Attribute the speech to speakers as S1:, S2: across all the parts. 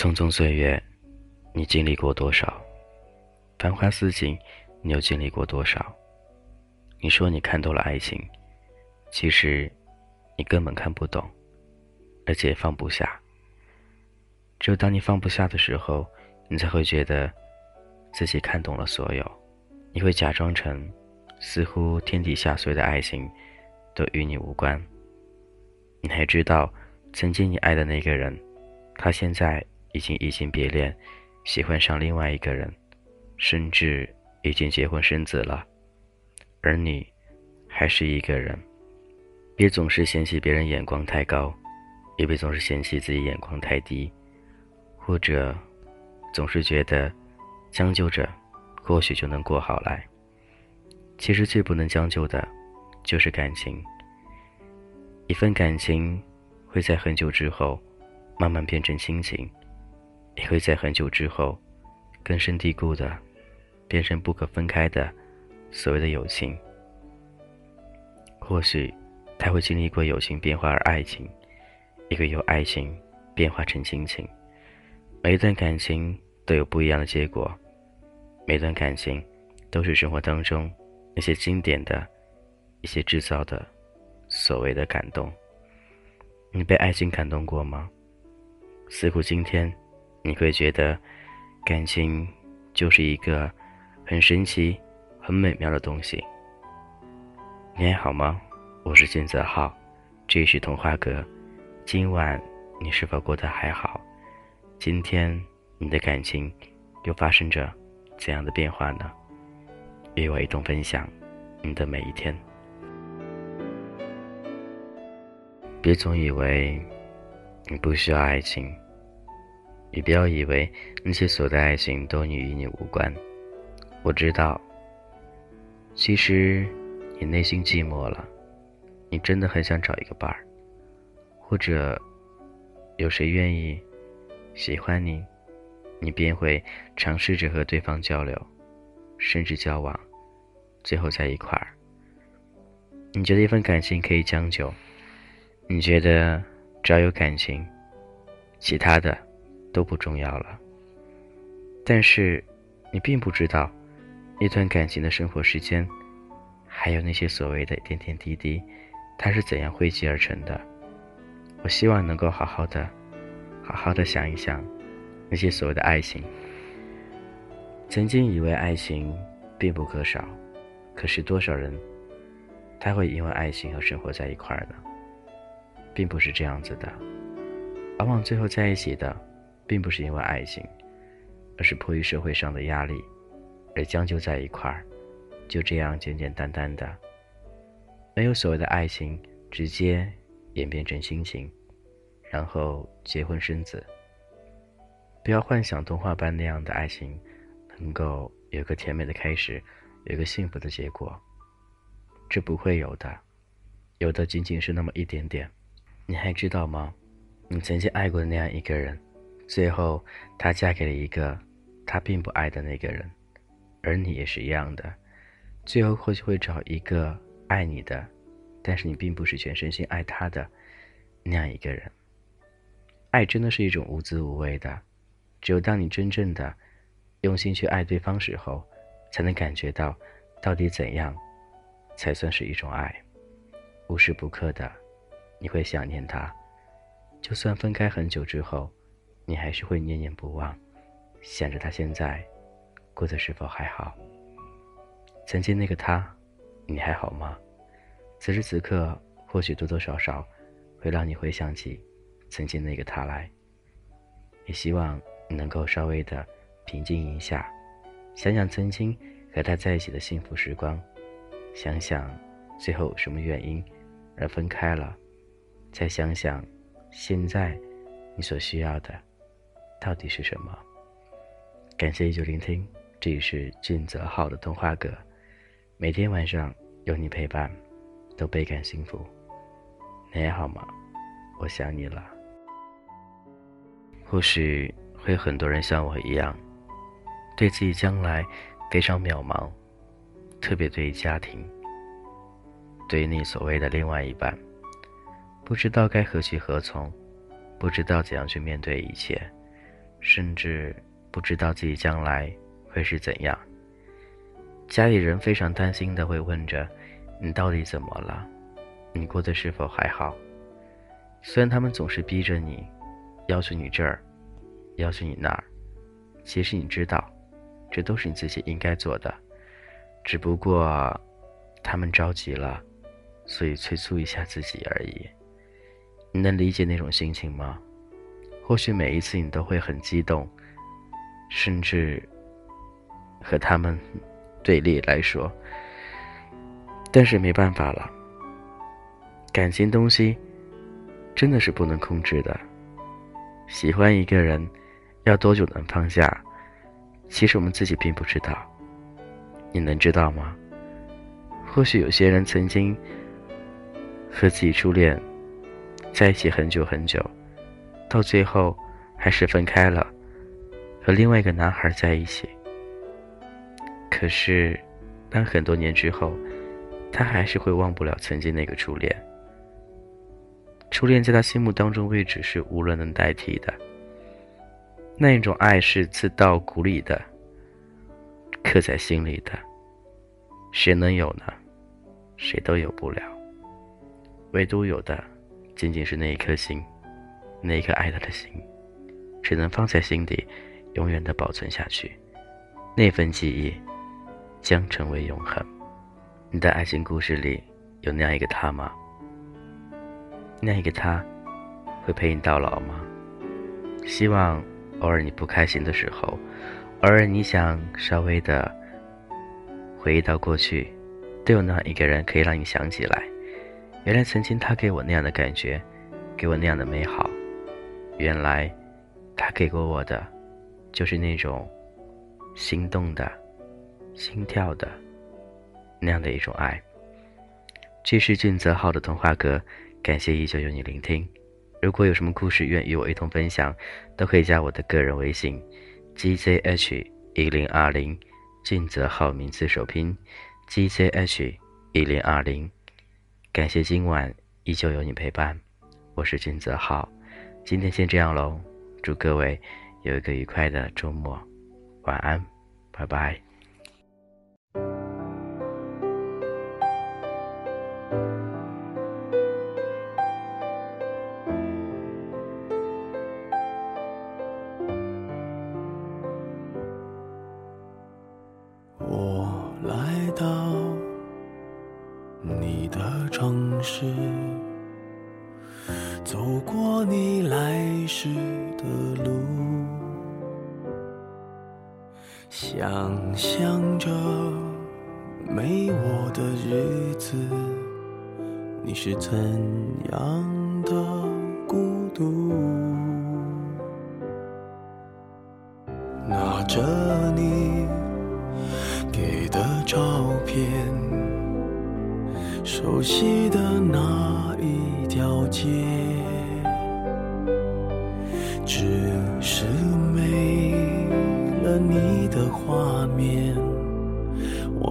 S1: 匆匆岁月，你经历过多少？繁花似锦，你又经历过多少？你说你看透了爱情，其实你根本看不懂，而且放不下。只有当你放不下的时候，你才会觉得自己看懂了所有。你会假装成似乎天底下所有的爱情都与你无关。你还知道，曾经你爱的那个人，他现在。已经移情别恋，喜欢上另外一个人，甚至已经结婚生子了，而你还是一个人。别总是嫌弃别人眼光太高，也别总是嫌弃自己眼光太低，或者总是觉得将就着，或许就能过好来。其实最不能将就的，就是感情。一份感情会在很久之后，慢慢变成亲情。也会在很久之后，根深蒂固的，变成不可分开的所谓的友情。或许，他会经历过友情变化而爱情，也会由爱情变化成亲情。每一段感情都有不一样的结果，每段感情都是生活当中那些经典的一些制造的所谓的感动。你被爱情感动过吗？似乎今天。你会觉得，感情就是一个很神奇、很美妙的东西。你还好吗？我是金泽浩，这是童话阁。今晚你是否过得还好？今天你的感情又发生着怎样的变化呢？与我一同分享你的每一天。别总以为你不需要爱情。你不要以为那些所谓的爱情都与你无关。我知道，其实你内心寂寞了，你真的很想找一个伴儿，或者有谁愿意喜欢你，你便会尝试着和对方交流，甚至交往，最后在一块儿。你觉得一份感情可以将就，你觉得只要有感情，其他的。都不重要了。但是，你并不知道，一段感情的生活时间，还有那些所谓的点点滴滴，它是怎样汇集而成的。我希望能够好好的，好好的想一想，那些所谓的爱情。曾经以为爱情必不可少，可是多少人，他会因为爱情而生活在一块儿呢？并不是这样子的，往往最后在一起的。并不是因为爱情，而是迫于社会上的压力，而将就在一块儿，就这样简简单单的，没有所谓的爱情，直接演变成亲情，然后结婚生子。不要幻想童话般那样的爱情，能够有个甜美的开始，有个幸福的结果，这不会有的，有的仅仅是那么一点点。你还知道吗？你曾经爱过的那样一个人。最后，她嫁给了一个她并不爱的那个人，而你也是一样的。最后或许会找一个爱你的，但是你并不是全身心爱他的那样一个人。爱真的是一种无滋无味的，只有当你真正的用心去爱对方时候，才能感觉到到底怎样才算是一种爱。无时不刻的，你会想念他，就算分开很久之后。你还是会念念不忘，想着他现在过得是否还好。曾经那个他，你还好吗？此时此刻，或许多多少少会让你回想起曾经那个他来。也希望你能够稍微的平静一下，想想曾经和他在一起的幸福时光，想想最后什么原因而分开了，再想想现在你所需要的。到底是什么？感谢依旧聆听，这里是俊泽浩的童话阁，每天晚上有你陪伴，都倍感幸福。你还好吗？我想你了。或许会有很多人像我一样，对自己将来非常渺茫，特别对于家庭，对于你所谓的另外一半，不知道该何去何从，不知道怎样去面对一切。甚至不知道自己将来会是怎样。家里人非常担心的会问着：“你到底怎么了？你过得是否还好？”虽然他们总是逼着你，要求你这儿，要求你那儿，其实你知道，这都是你自己应该做的，只不过他们着急了，所以催促一下自己而已。你能理解那种心情吗？或许每一次你都会很激动，甚至和他们对立来说，但是没办法了，感情东西。真的是不能控制的。喜欢一个人，要多久能放下？其实我们自己并不知道。你能知道吗？或许有些人曾经和自己初恋在一起很久很久，到最后还是分开了，和另外一个男孩在一起。可是，当很多年之后，他还是会忘不了曾经那个初恋。初恋在他心目当中位置是无人能代替的，那一种爱是自到骨里的，刻在心里的，谁能有呢？谁都有不了，唯独有的，仅仅是那一颗心，那颗爱他的心，只能放在心底，永远的保存下去，那份记忆，将成为永恒。你的爱情故事里有那样一个他吗？那一个他，会陪你到老吗？希望偶尔你不开心的时候，偶尔你想稍微的回忆到过去，都有那样一个人可以让你想起来。原来曾经他给我那样的感觉，给我那样的美好。原来他给过我的，就是那种心动的、心跳的那样的一种爱。这是俊泽浩的童话阁。感谢依旧有你聆听。如果有什么故事愿与我一同分享，都可以加我的个人微信：gzh 一零二零，俊泽浩名字首拼：gzh 一零二零。感谢今晚依旧有你陪伴，我是俊泽浩。今天先这样喽，祝各位有一个愉快的周末，晚安，拜拜。
S2: 想象着没我的日子，你是怎样的孤独？拿着你给的照片。熟悉的那一条街，只是没了你，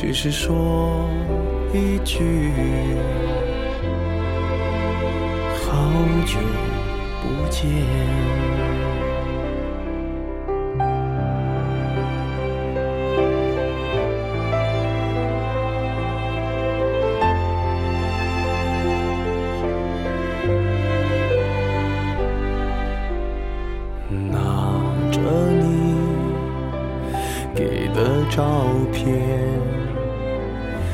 S2: 只是说一句，好久不见。拿着你给的照片。